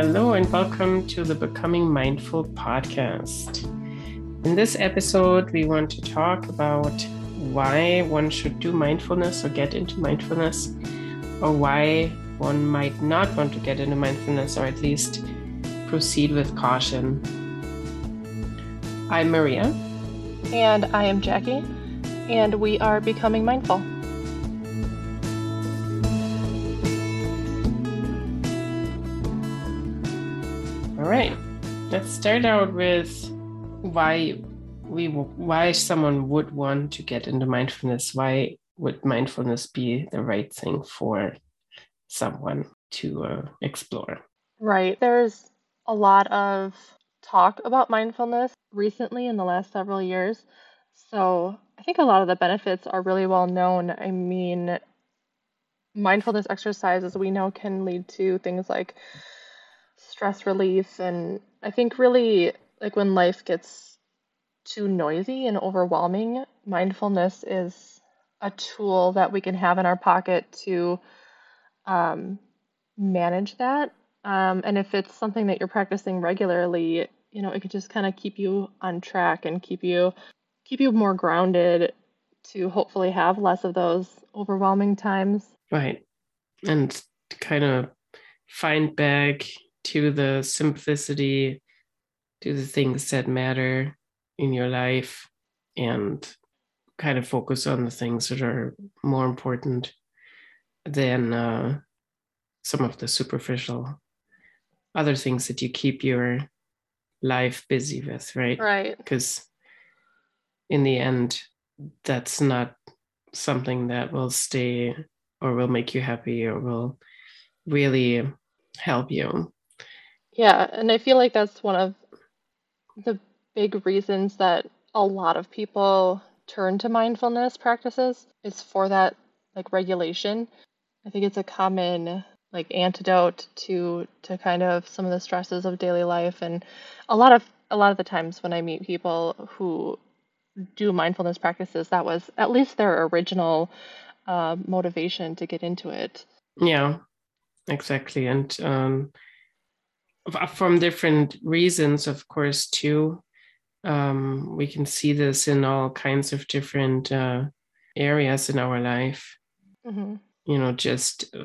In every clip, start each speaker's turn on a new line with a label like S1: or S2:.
S1: Hello, and welcome to the Becoming Mindful podcast. In this episode, we want to talk about why one should do mindfulness or get into mindfulness, or why one might not want to get into mindfulness or at least proceed with caution. I'm Maria.
S2: And I am Jackie, and we are Becoming Mindful.
S1: Right, let's start out with why we why someone would want to get into mindfulness. Why would mindfulness be the right thing for someone to uh, explore?
S2: Right. There's a lot of talk about mindfulness recently in the last several years. So I think a lot of the benefits are really well known. I mean, mindfulness exercises we know can lead to things like stress relief and I think really like when life gets too noisy and overwhelming, mindfulness is a tool that we can have in our pocket to um, manage that. Um, and if it's something that you're practicing regularly, you know, it could just kind of keep you on track and keep you keep you more grounded to hopefully have less of those overwhelming times.
S1: Right. And kind of find back to the simplicity, to the things that matter in your life, and kind of focus on the things that are more important than uh, some of the superficial other things that you keep your life busy with, right?
S2: Right.
S1: Because in the end, that's not something that will stay or will make you happy or will really help you.
S2: Yeah, and I feel like that's one of the big reasons that a lot of people turn to mindfulness practices is for that like regulation. I think it's a common like antidote to to kind of some of the stresses of daily life and a lot of a lot of the times when I meet people who do mindfulness practices that was at least their original uh, motivation to get into it.
S1: Yeah, exactly. And um, from different reasons, of course, too. Um, we can see this in all kinds of different uh, areas in our life. Mm-hmm. You know, just uh,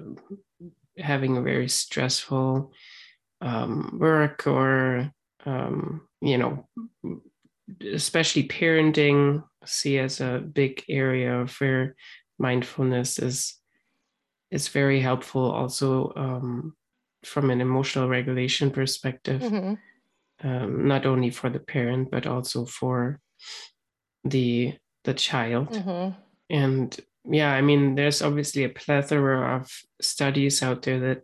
S1: having a very stressful um, work or, um, you know, especially parenting, see as a big area of where mindfulness is is very helpful. Also, um, from an emotional regulation perspective, mm-hmm. um, not only for the parent but also for the the child. Mm-hmm. And yeah, I mean, there's obviously a plethora of studies out there that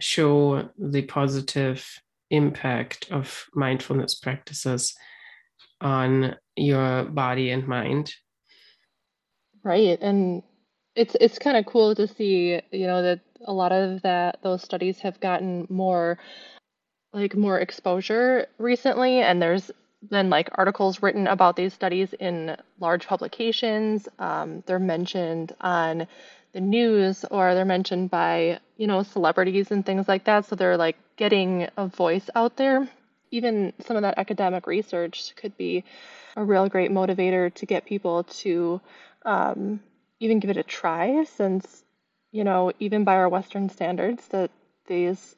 S1: show the positive impact of mindfulness practices on your body and mind.
S2: Right, and it's it's kind of cool to see, you know, that a lot of that those studies have gotten more like more exposure recently and there's been like articles written about these studies in large publications. Um, they're mentioned on the news or they're mentioned by you know celebrities and things like that. So they're like getting a voice out there. Even some of that academic research could be a real great motivator to get people to um, even give it a try since you know, even by our Western standards, that these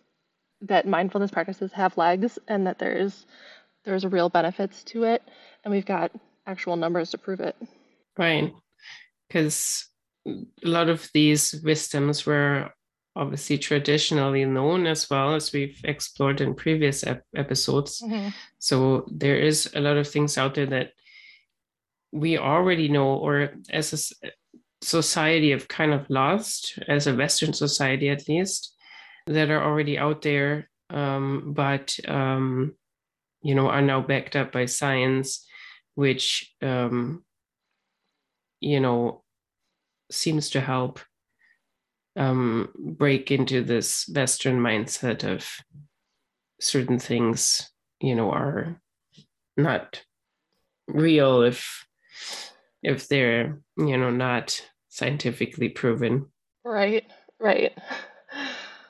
S2: that mindfulness practices have legs and that there's there's real benefits to it, and we've got actual numbers to prove it.
S1: Right, because a lot of these wisdoms were obviously traditionally known as well as we've explored in previous ep- episodes. Mm-hmm. So there is a lot of things out there that we already know, or as a, society have kind of lost, as a Western society at least, that are already out there, um, but um, you know are now backed up by science, which um, you know seems to help um, break into this Western mindset of certain things, you know, are not real if if they're you know not scientifically proven.
S2: Right, right.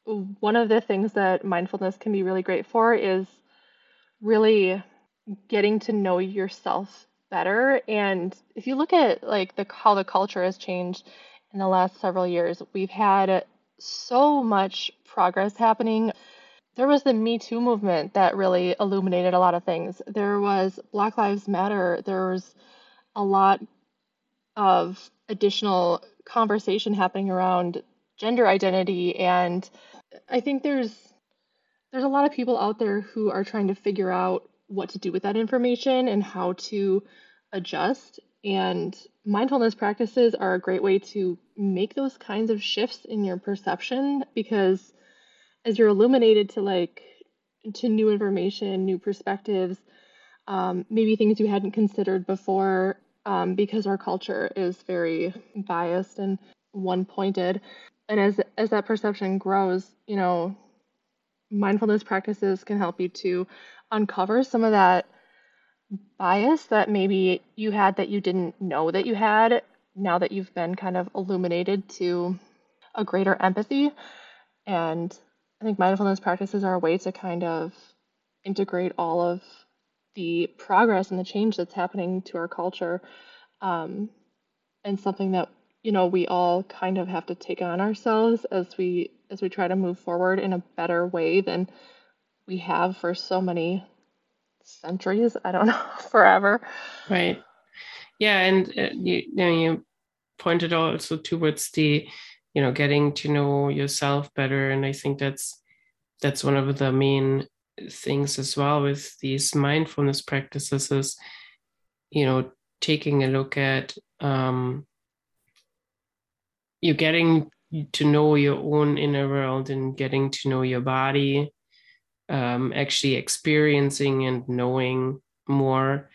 S2: one of the things that mindfulness can be really great for is really getting to know yourself better. And if you look at like the how the culture has changed in the last several years, we've had so much progress happening. There was the Me Too movement that really illuminated a lot of things. There was Black Lives Matter. There was a lot of additional conversation happening around gender identity. And I think there's there's a lot of people out there who are trying to figure out what to do with that information and how to adjust. And mindfulness practices are a great way to make those kinds of shifts in your perception because as you're illuminated to like to new information new perspectives um, maybe things you hadn't considered before um, because our culture is very biased and one pointed and as as that perception grows you know mindfulness practices can help you to uncover some of that bias that maybe you had that you didn't know that you had now that you've been kind of illuminated to a greater empathy. And i think mindfulness practices are a way to kind of integrate all of the progress and the change that's happening to our culture um, and something that you know we all kind of have to take on ourselves as we as we try to move forward in a better way than we have for so many centuries. I don't know forever.
S1: Right. Yeah and uh, you, you know you pointed also towards the you know getting to know yourself better and i think that's that's one of the main things as well with these mindfulness practices is you know taking a look at um you're getting to know your own inner world and getting to know your body, um, actually experiencing and knowing more,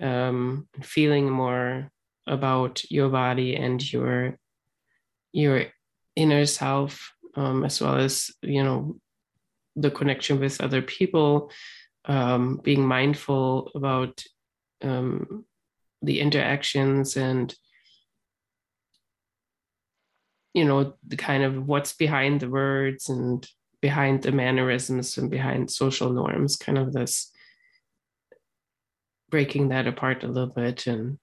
S1: um, feeling more about your body and your your inner self, um, as well as you know the connection with other people, um, being mindful about um, the interactions and you know the kind of what's behind the words and behind the mannerisms and behind social norms kind of this breaking that apart a little bit and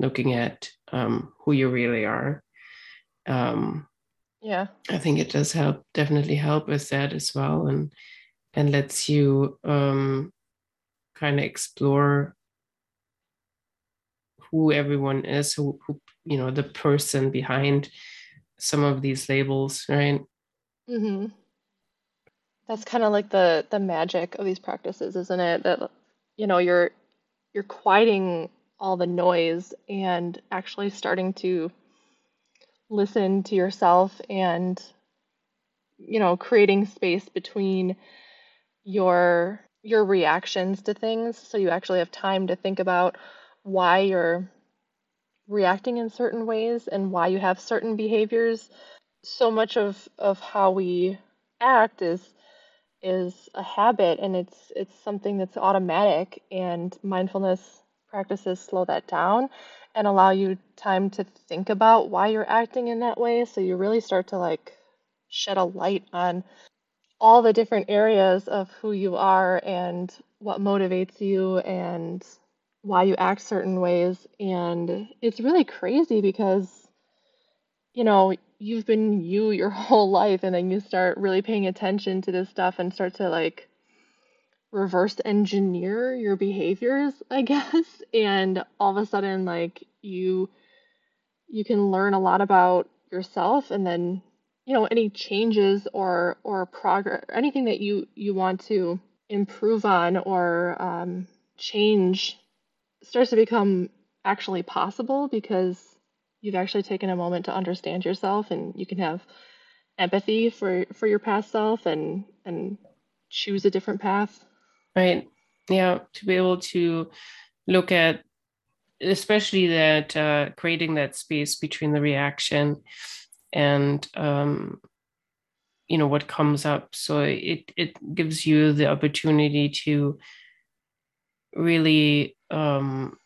S1: looking at um, who you really are. Um,
S2: yeah
S1: i think it does help definitely help with that as well and and lets you um, kind of explore who everyone is who, who you know the person behind some of these labels, right?
S2: Mm-hmm. That's kind of like the the magic of these practices, isn't it? That you know you're you're quieting all the noise and actually starting to listen to yourself and you know creating space between your your reactions to things so you actually have time to think about why you're reacting in certain ways and why you have certain behaviors. So much of, of how we act is is a habit and it's it's something that's automatic and mindfulness practices slow that down and allow you time to think about why you're acting in that way so you really start to like shed a light on all the different areas of who you are and what motivates you and why you act certain ways. And it's really crazy because, you know, you've been you your whole life, and then you start really paying attention to this stuff and start to like reverse engineer your behaviors, I guess. And all of a sudden, like, you you can learn a lot about yourself and then you know any changes or or progress anything that you you want to improve on or um, change starts to become actually possible because you've actually taken a moment to understand yourself and you can have empathy for for your past self and and choose a different path
S1: right? Yeah to be able to look at especially that uh, creating that space between the reaction and um, you know what comes up. So it it gives you the opportunity to really um,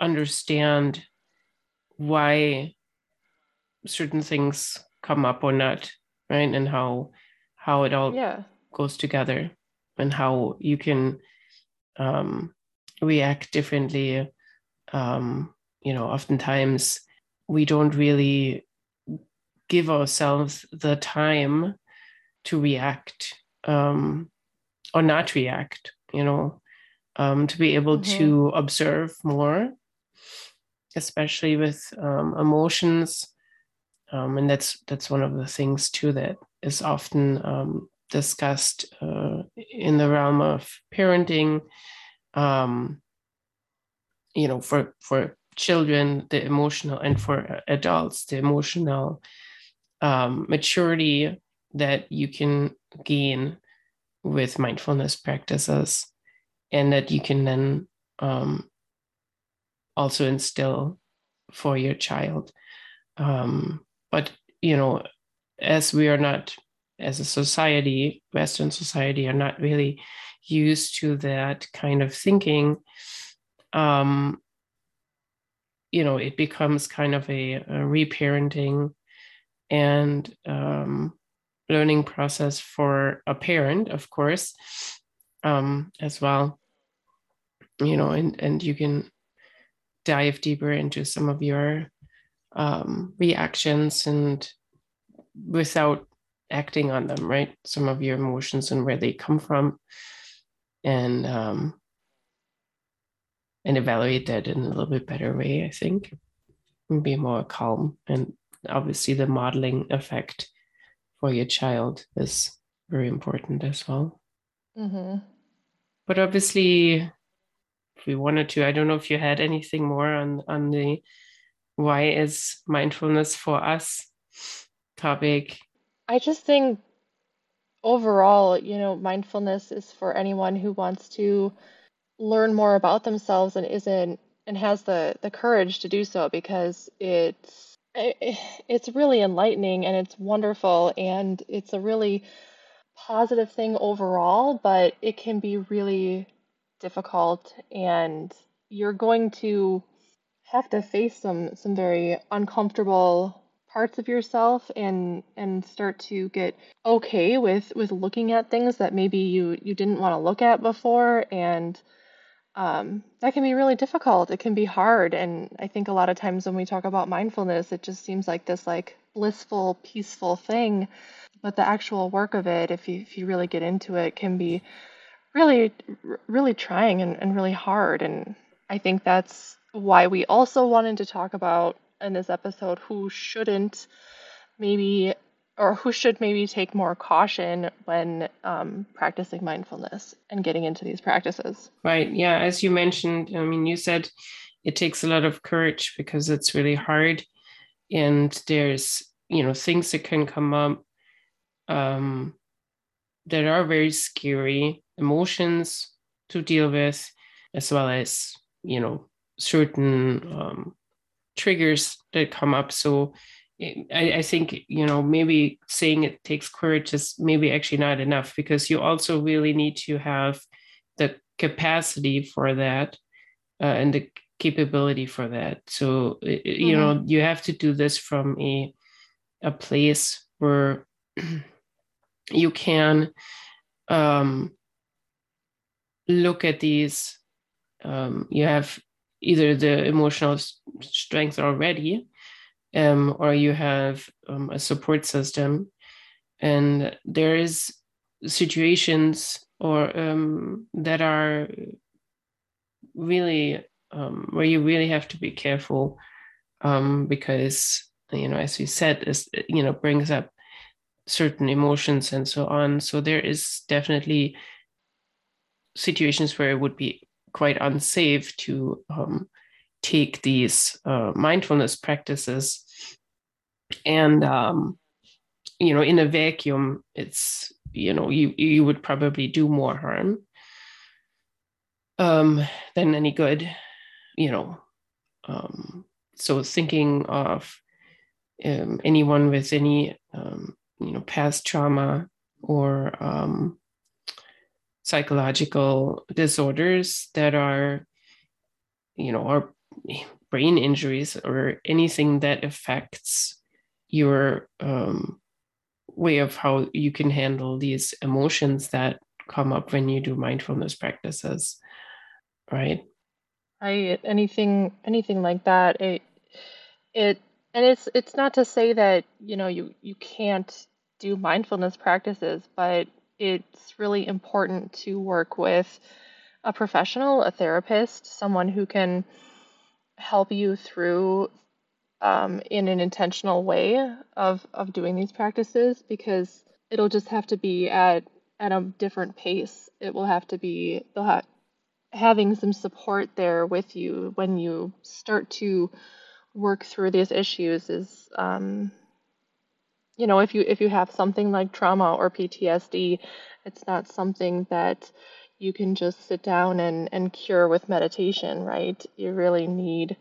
S1: understand why certain things come up or not right? And how how it all
S2: Yeah.
S1: goes together and how you can um, react differently um, you know oftentimes we don't really give ourselves the time to react um, or not react you know um, to be able
S2: Mhm.
S1: to observe more especially with um, emotions um, and that's that's one of the things too that is often um, discussed uh, in the realm of parenting um, you know for for children the emotional and for adults the emotional um, maturity that you can gain with mindfulness practices and that you can then um, also instill for your child. Um, but you know as we are not as a society western society are not really used to that kind of thinking um, you know it becomes kind of a, a reparenting and um, learning process for a parent of course um, as well. You know and and you can dive deeper into some of your um, reactions and without acting on them right? Some of your emotions and where they come from. And um, and evaluate that in a little bit better way i think. And be more calm. And obviously the modeling effect for your child is very important as well.
S2: Mm-hmm.
S1: but obviously if we wanted to i don't know if you had anything more on on the why is mindfulness for us topic
S2: I just think overall, you know, mindfulness is for anyone who wants to learn more about themselves and isn't and has the the courage to do so because it's it's really enlightening and it's wonderful and it's a really positive thing overall, but it can be really difficult and you're going to have to face some some very uncomfortable parts of yourself and and start to get okay with with looking at things that maybe you you didn't want to look at before and um, that can be really difficult. It can be hard. And I think a lot of times when we talk about mindfulness, it just seems like this like blissful, peaceful thing. But the actual work of it, if you if you really get into it, can be really really trying and, and really hard. And I think that's why we also wanted to talk about in this episode who shouldn't maybe or who should maybe take more caution when um, practicing mindfulness and getting into these practices.
S1: right yeah as you mentioned i mean you said it takes a lot of courage because it's really hard and there's you know things that can come up um, that are very scary emotions to deal with as well as you know certain um, triggers that come up so I, I think you know maybe saying it takes courage is maybe actually not enough because you also really need to have the capacity for that uh, and the capability for that so you
S2: Mm-hmm.
S1: know you have to do this from a a place where you can um, look at these um, you have either the emotional strength already um, or you have um, a support system. And there is situations or um, that are really um, where you really have to be careful um, because you know as you said is you know brings up certain emotions and so on. So there is definitely situations where it would be quite unsafe to um, take these uh, mindfulness practices. And um, you know in a vacuum it's you know you you would probably do more harm um, than any good you know. Um, so thinking of um, anyone with any um, you know past trauma or um, psychological disorders that are you know or brain injuries or anything that affects your um, way of how you can handle these emotions that come up when you do mindfulness practices right?
S2: Right anything anything like that it it and it's it's not to say that you know you you can't do mindfulness practices but it's really important to work with a professional a therapist someone who can help you through um, in an intentional way of of doing these practices because it'll just have to be at at a different pace. It will have to be they'll have having some support there with you when you start to work through these issues is um, you know if you if you have something like trauma or PTSD, it's not something that you can just sit down and, and cure with meditation, right? You really need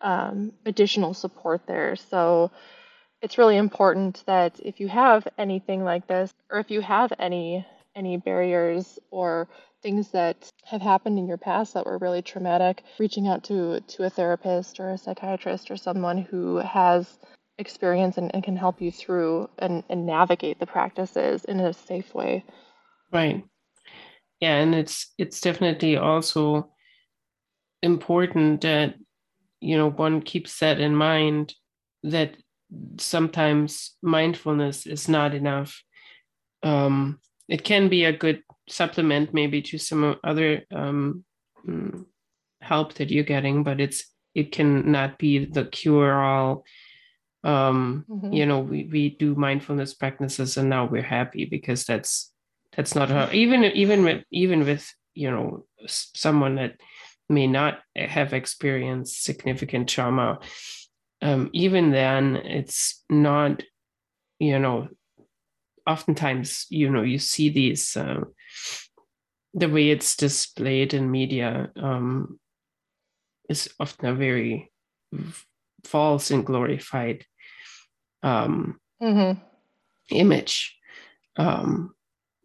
S2: um, additional support there. So it's really important that if you have anything like this, or if you have any any barriers or things that have happened in your past that were really traumatic, reaching out to to a therapist or a psychiatrist or someone who has experience and, and can help you through and, and navigate the practices in a safe way.
S1: Right. Yeah, and it's it's definitely also important that you know one keeps that in mind that sometimes mindfulness is not enough um, it can be a good supplement maybe to some other um, mm, help that you're getting but it's it can not be the cure all um, mm-hmm. you know we, we do mindfulness practices and now we're happy because that's that's not how even even with even with you know someone that may not have experienced significant trauma, um, even then, it's not, you know, oftentimes, you know, you see these, uh, the way it's displayed in media um, is often a very false and glorified um, mm-hmm. image. Um,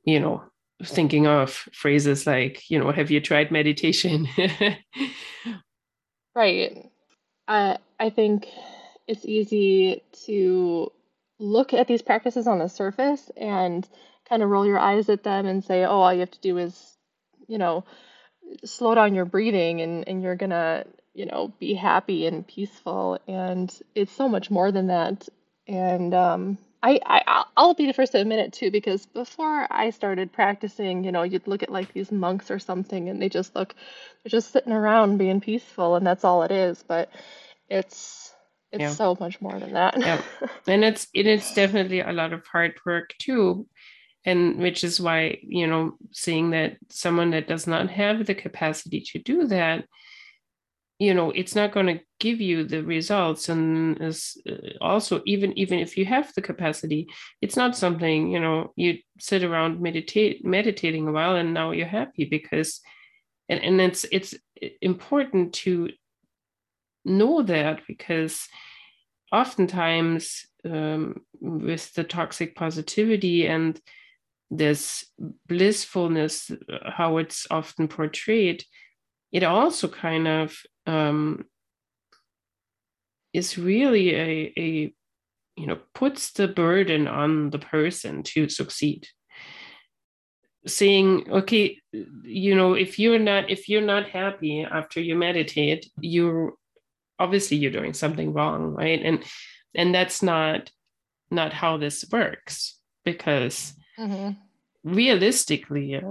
S1: you know, thinking of phrases like, you know, have you tried meditation?
S2: right. I I think it's easy to look at these practices on the surface and kind of roll your eyes at them and say, oh, all you have to do is, you know, slow down your breathing and, and you're gonna, you know, be happy and peaceful. And it's so much more than that. And um, I, I I'll be the first to admit it too because before I started practicing, you know, you'd look at like these monks or something and they just look they're just sitting around being peaceful and that's all it is, but it's it's yeah. so much more than that.
S1: yeah. And it's it is definitely a lot of hard work too. And which is why, you know, seeing that someone that does not have the capacity to do that you know it's not going to give you the results. And is uh, also even even if you have the capacity it's not something you know you sit around meditate meditating a while and now you're happy because and, and it's it's important to know that because oftentimes um, with the toxic positivity and this blissfulness uh, how it's often portrayed it also kind of um, is really a, a you know puts the burden on the person to succeed. Saying okay you know if you're not if you're not happy after you meditate you're obviously you're doing something wrong right? And and that's not not how this works because mm-hmm. realistically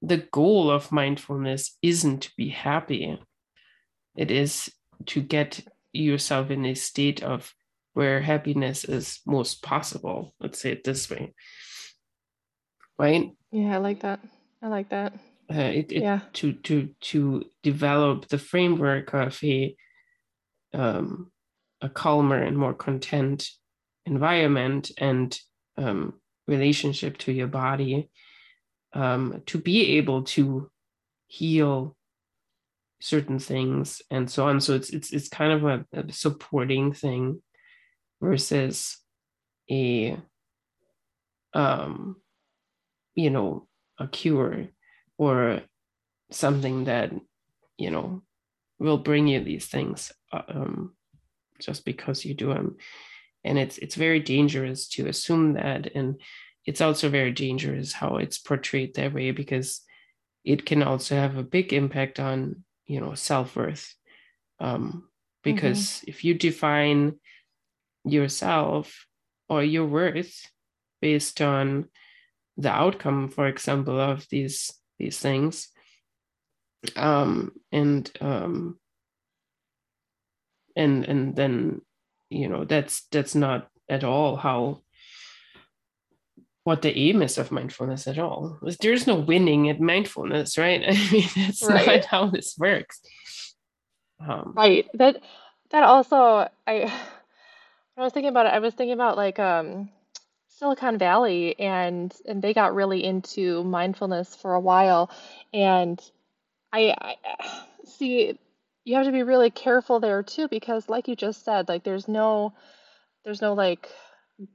S1: the goal of mindfulness isn't to be happy it is to get yourself in a state of where happiness is most possible. Let's say it this way. Right?
S2: Yeah i like that. I like that.
S1: Uh, it, it, yeah. to to to develop the framework of a um, a calmer and more content environment and um, relationship to your body um, to be able to heal certain things and so on. So it's it's it's kind of a, a supporting thing versus a um you know a cure or something that you know will bring you these things uh, um, just because you do them and it's it's very dangerous to assume that and it's also very dangerous how it's portrayed that way because it can also have a big impact on you know self-worth um, because mm-hmm. if you define yourself or your worth based on the outcome for example of these these things um, and um, and and then you know that's that's not at all how what the aim is of mindfulness at all. There's no winning at mindfulness, right? I mean, that's right. not how this works.
S2: Um, right. That that also I I was thinking about it, I was thinking about like um Silicon Valley and and they got really into mindfulness for a while and I, I see you have to be really careful there too because like you just said like there's no there's no like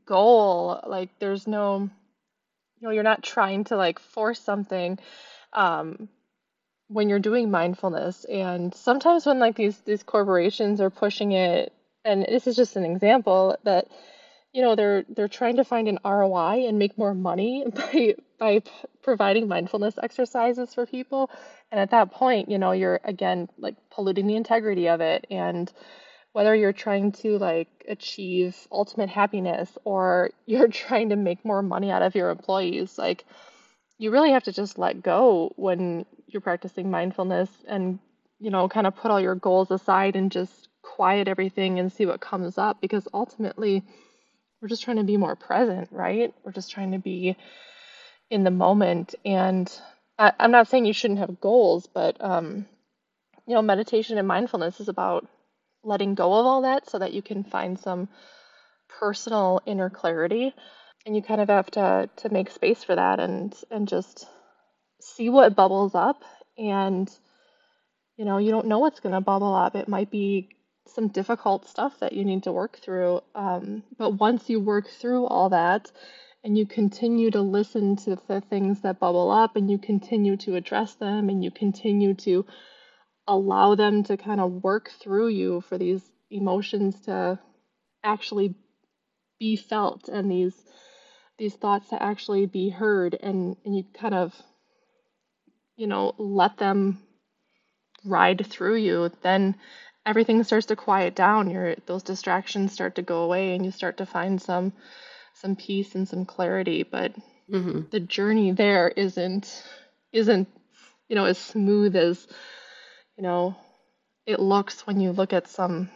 S2: goal like there's no you know you're not trying to like force something um when you're doing mindfulness. And sometimes when like these these corporations are pushing it and this is just an example that you know they're they're trying to find an ROI and make more money by by providing mindfulness exercises for people. And at that point you know you're again like polluting the integrity of it. And whether you're trying to like achieve ultimate happiness or you're trying to make more money out of your employees like you really have to just let go when you're practicing mindfulness and you know kind of put all your goals aside and just quiet everything and see what comes up because ultimately we're just trying to be more present right? We're just trying to be in the moment. And I, am not saying you shouldn't have goals but um you know meditation and mindfulness is about letting go of all that so that you can find some personal inner clarity. And you kind of have to to make space for that and and just see what bubbles up. And you know you don't know what's going to bubble up. It might be some difficult stuff that you need to work through. Um, but once you work through all that and you continue to listen to the things that bubble up and you continue to address them and you continue to allow them to kind of work through you for these emotions to actually be felt and these these thoughts to actually be heard and and you kind of you know let them ride through you then everything starts to quiet down your those distractions start to go away and you start to find some some peace and some clarity but mm-hmm. the journey there isn't isn't you know as smooth as you know, it looks when you look at some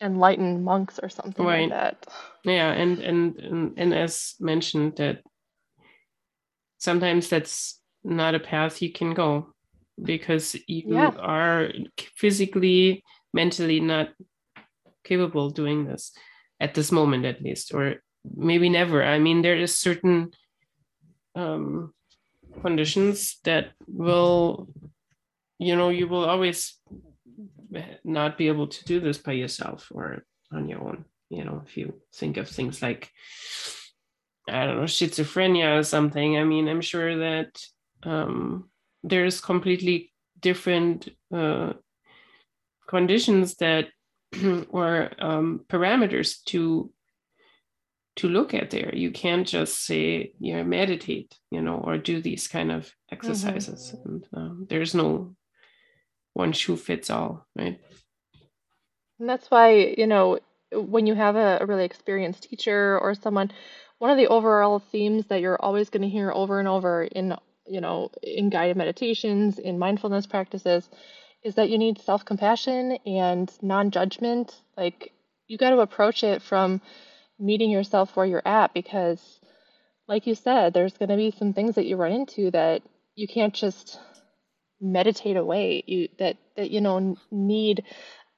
S2: enlightened monks or something right. like that.
S1: Yeah, and, and and and as mentioned that sometimes that's not a path you can go because you yeah. are physically, mentally not capable doing this at this moment at least, or maybe never. I mean, there is certain um, conditions that will you know you will always not be able to do this by yourself or on your own you know if you think of things like i don't know schizophrenia or something. I mean i'm sure that um, there's completely different uh, conditions that or um, parameters to to look at there. You can't just say you know meditate you know or do these kind of exercises. Mm-hmm. and um, there's no one shoe fits all, right?
S2: And that's why, you know, when you have a, a really experienced teacher or someone, one of the overall themes that you're always going to hear over and over in, you know, in guided meditations, in mindfulness practices, is that you need self compassion and non judgment. Like, you got to approach it from meeting yourself where you're at because, like you said, there's going to be some things that you run into that you can't just meditate away you that that you know need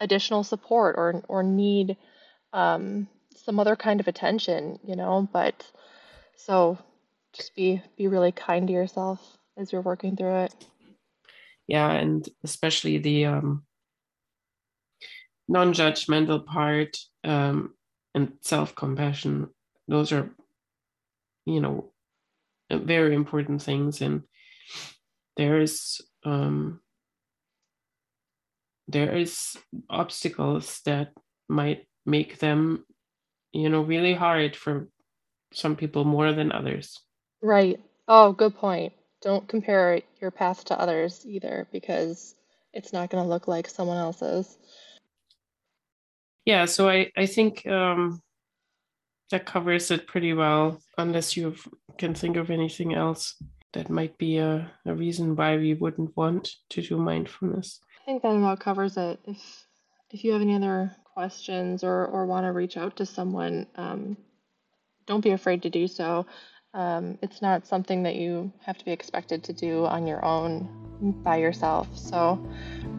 S2: additional support or or need um, some other kind of attention you know but so just be be really kind to yourself as you're working through it.
S1: Yeah and especially the um, non-judgmental part um, and self-compassion those are you know very important things and there is um, there is obstacles that might make them you know, really hard for some people more than others.
S2: Right. Oh, good point. Don't compare your path to others either because it's not going to look like someone else's.
S1: Yeah, so I, I think um, that covers it pretty well, unless you can think of anything else that might be a, a reason why we wouldn't want to do mindfulness.
S2: I think that about covers it. If if you have any other questions or, or want to reach out to someone, um, don't be afraid to do so. Um, it's not something that you have to be expected to do on your own by yourself. So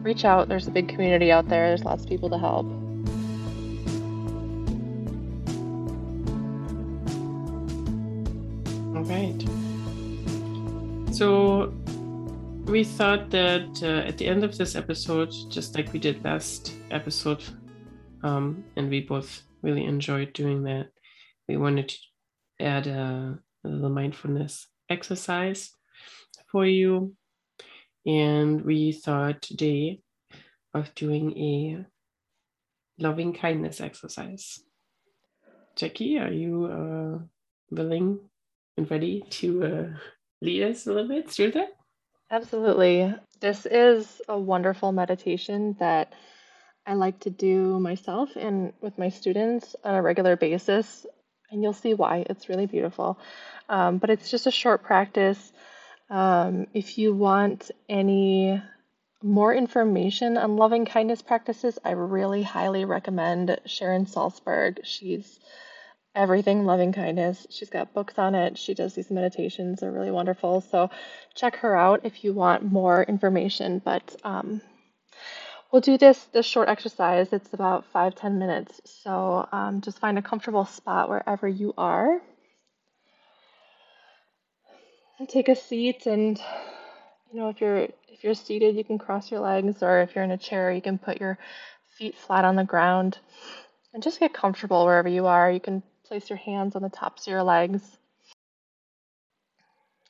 S2: reach out. There's a big community out there, there's lots of people to help.
S1: All right. So we thought that uh, at the end of this episode, just like we did last episode, um, and we both really enjoyed doing that, we wanted to add a, a little mindfulness exercise for you. And we thought today of doing a loving kindness exercise. Jackie, are you uh, willing and ready to uh, lead us a little bit through that?
S2: Absolutely. This is a wonderful meditation that I like to do myself and with my students on a regular basis. And you'll see why. It's really beautiful. Um, but it's just a short practice. Um, if you want any more information on loving kindness practices, I really highly recommend Sharon Salzberg. She's everything loving kindness. She's got books on it. She does these meditations, they're really wonderful. So check her out if you want more information. But um, we'll do this this short exercise. It's about five ten minutes. So um, just find a comfortable spot wherever you are. Take a seat and you know if you're if you're seated you can cross your legs or if you're in a chair you can put your feet flat on the ground and just get comfortable wherever you are. You can place your hands on the tops of your legs.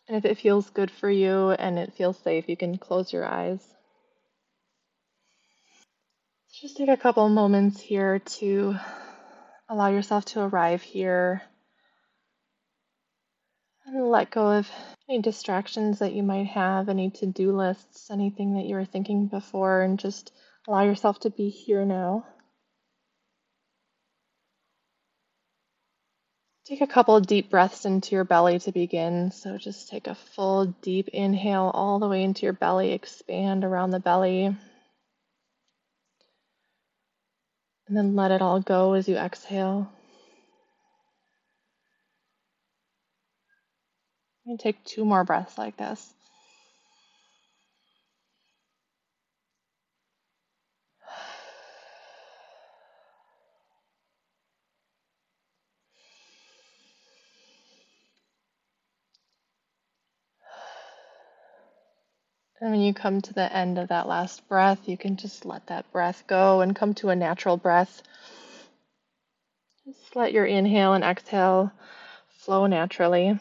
S2: And if it feels good for you and it feels safe, you can close your eyes. Just take a couple moments here to allow yourself to arrive here and let go of any distractions that you might have, any to do lists, anything that you were thinking before, and just allow yourself to be here now. Take a couple deep breaths into your belly to begin. So just take a full deep inhale all the way into your belly, expand around the belly. And then let it all go as you exhale. And take two more breaths like this. And when you come to the end of that last breath, you can just let that breath go and come to a natural breath. Just let your inhale and exhale flow naturally.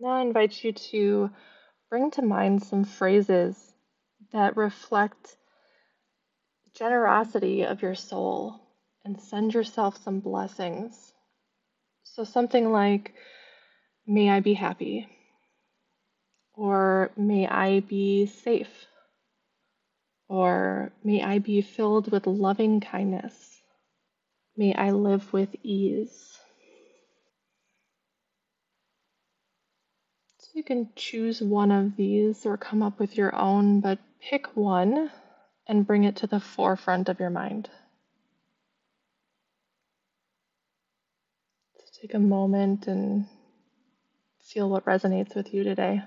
S2: Now I invite you to bring to mind some phrases that reflect the generosity of your soul and send yourself some blessings. So something like, may I be happy, or may I be safe, or may I be filled with loving kindness, may I live with ease. So you can choose one of these or come up with your own, but pick one and bring it to the forefront of your mind. Take a moment and feel what resonates with you today.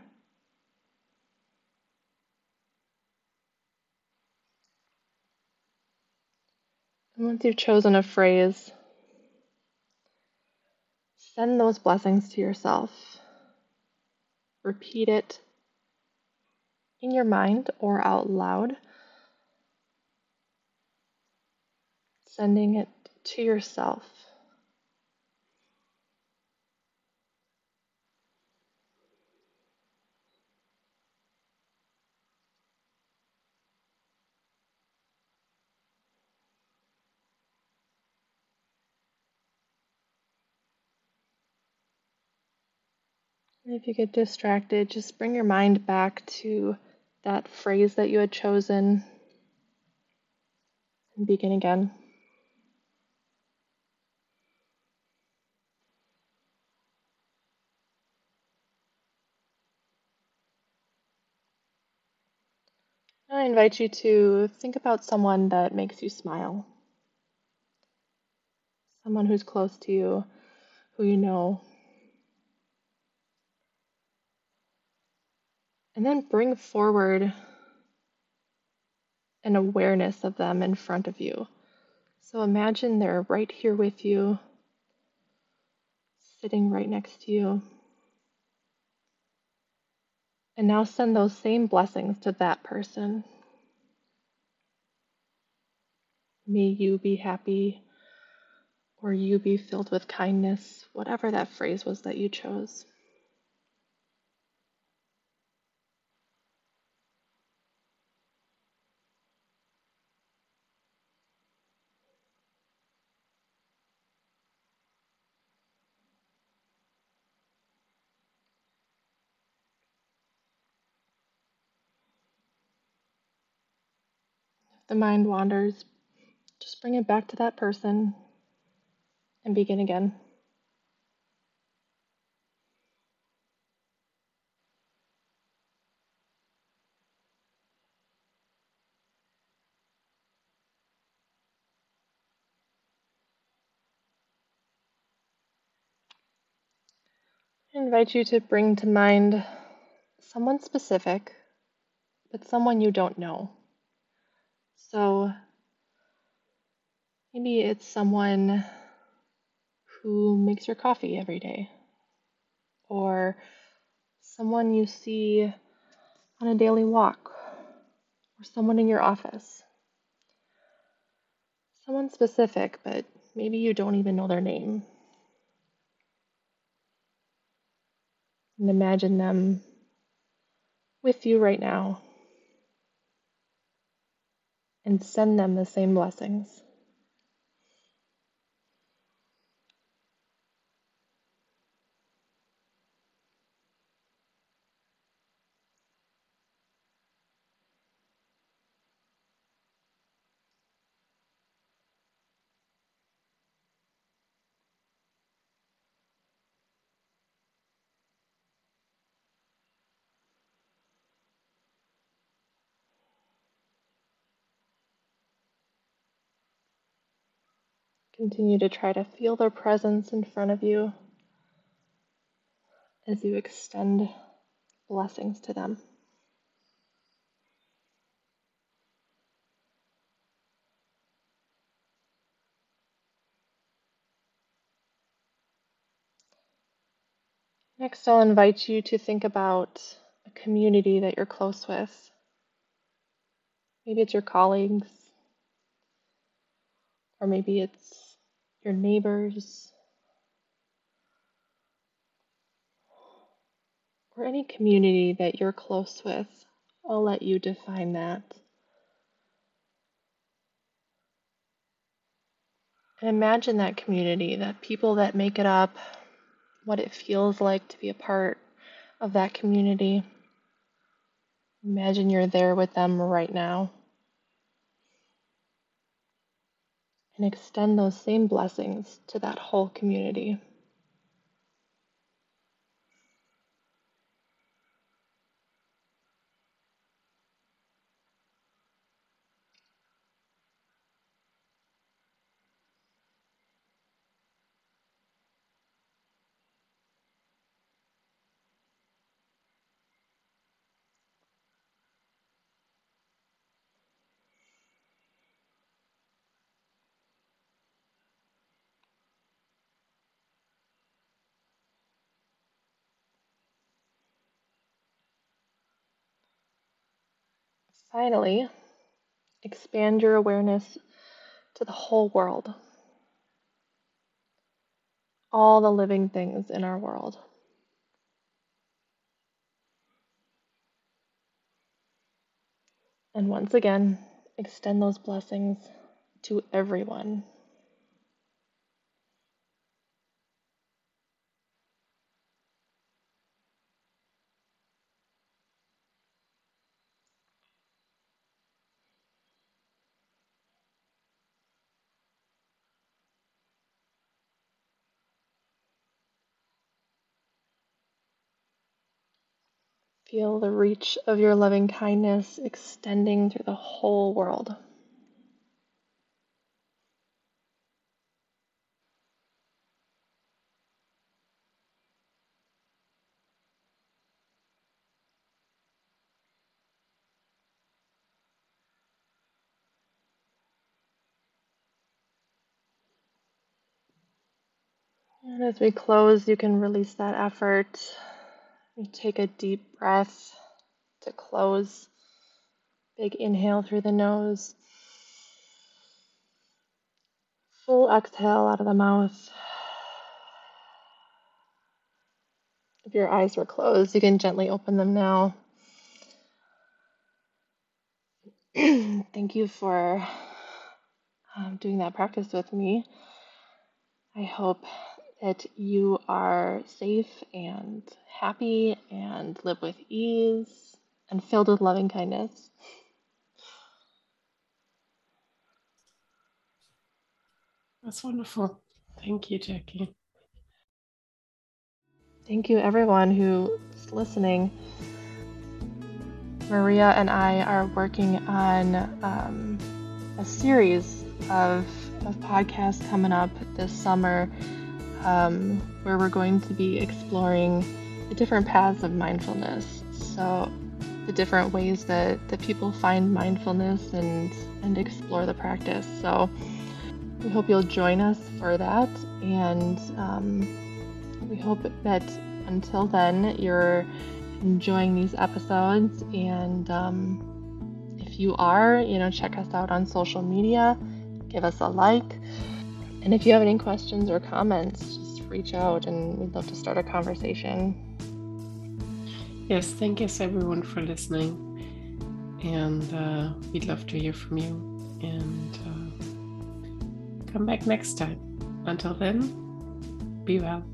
S2: And once you've chosen a phrase, send those blessings to yourself. Repeat it in your mind or out loud, sending it to yourself. If you get distracted, just bring your mind back to that phrase that you had chosen and begin again. I invite you to think about someone that makes you smile, someone who's close to you, who you know. And then bring forward an awareness of them in front of you. So imagine they're right here with you, sitting right next to you. And now send those same blessings to that person. May you be happy, or you be filled with kindness, whatever that phrase was that you chose. The mind wanders, just bring it back to that person and begin again. I invite you to bring to mind someone specific, but someone you don't know. So maybe it's someone who makes your coffee every day, or someone you see on a daily walk, or someone in your office. Someone specific, but maybe you don't even know their name. And imagine them with you right now and send them the same blessings. Continue to try to feel their presence in front of you as you extend blessings to them. Next, I'll invite you to think about a community that you're close with. Maybe it's your colleagues, or maybe it's your neighbors, or any community that you're close with. I'll let you define that. And imagine that community, that people that make it up, what it feels like to be a part of that community. Imagine you're there with them right now. And extend those same blessings to that whole community. Finally, expand your awareness to the whole world, all the living things in our world. And once again, extend those blessings to everyone. Feel the reach of your loving kindness extending through the whole world. And as we close, you can release that effort. Take a deep breath to close. Big inhale through the nose. Full exhale out of the mouth. If your eyes were closed, you can gently open them now. Thank you for um, doing that practice with me. I hope that you are safe and happy and live with ease and filled with loving kindness.
S1: That's wonderful. Thank you, Jackie.
S2: Thank you, everyone who's listening. Maria and I are working on um, a series of, of podcasts coming up this summer um, where we're going to be exploring the different paths of mindfulness. So, the different ways that, that people find mindfulness and, and explore the practice. So, we hope you'll join us for that. And um, we hope that until then, you're enjoying these episodes. And um, if you are, you know, check us out on social media, give us a like. And if you have any questions or comments, just reach out and we'd love to start a conversation.
S1: Yes, thank you everyone for listening. And uh, we'd love to hear from you. And uh, come back next time. Until then, be well.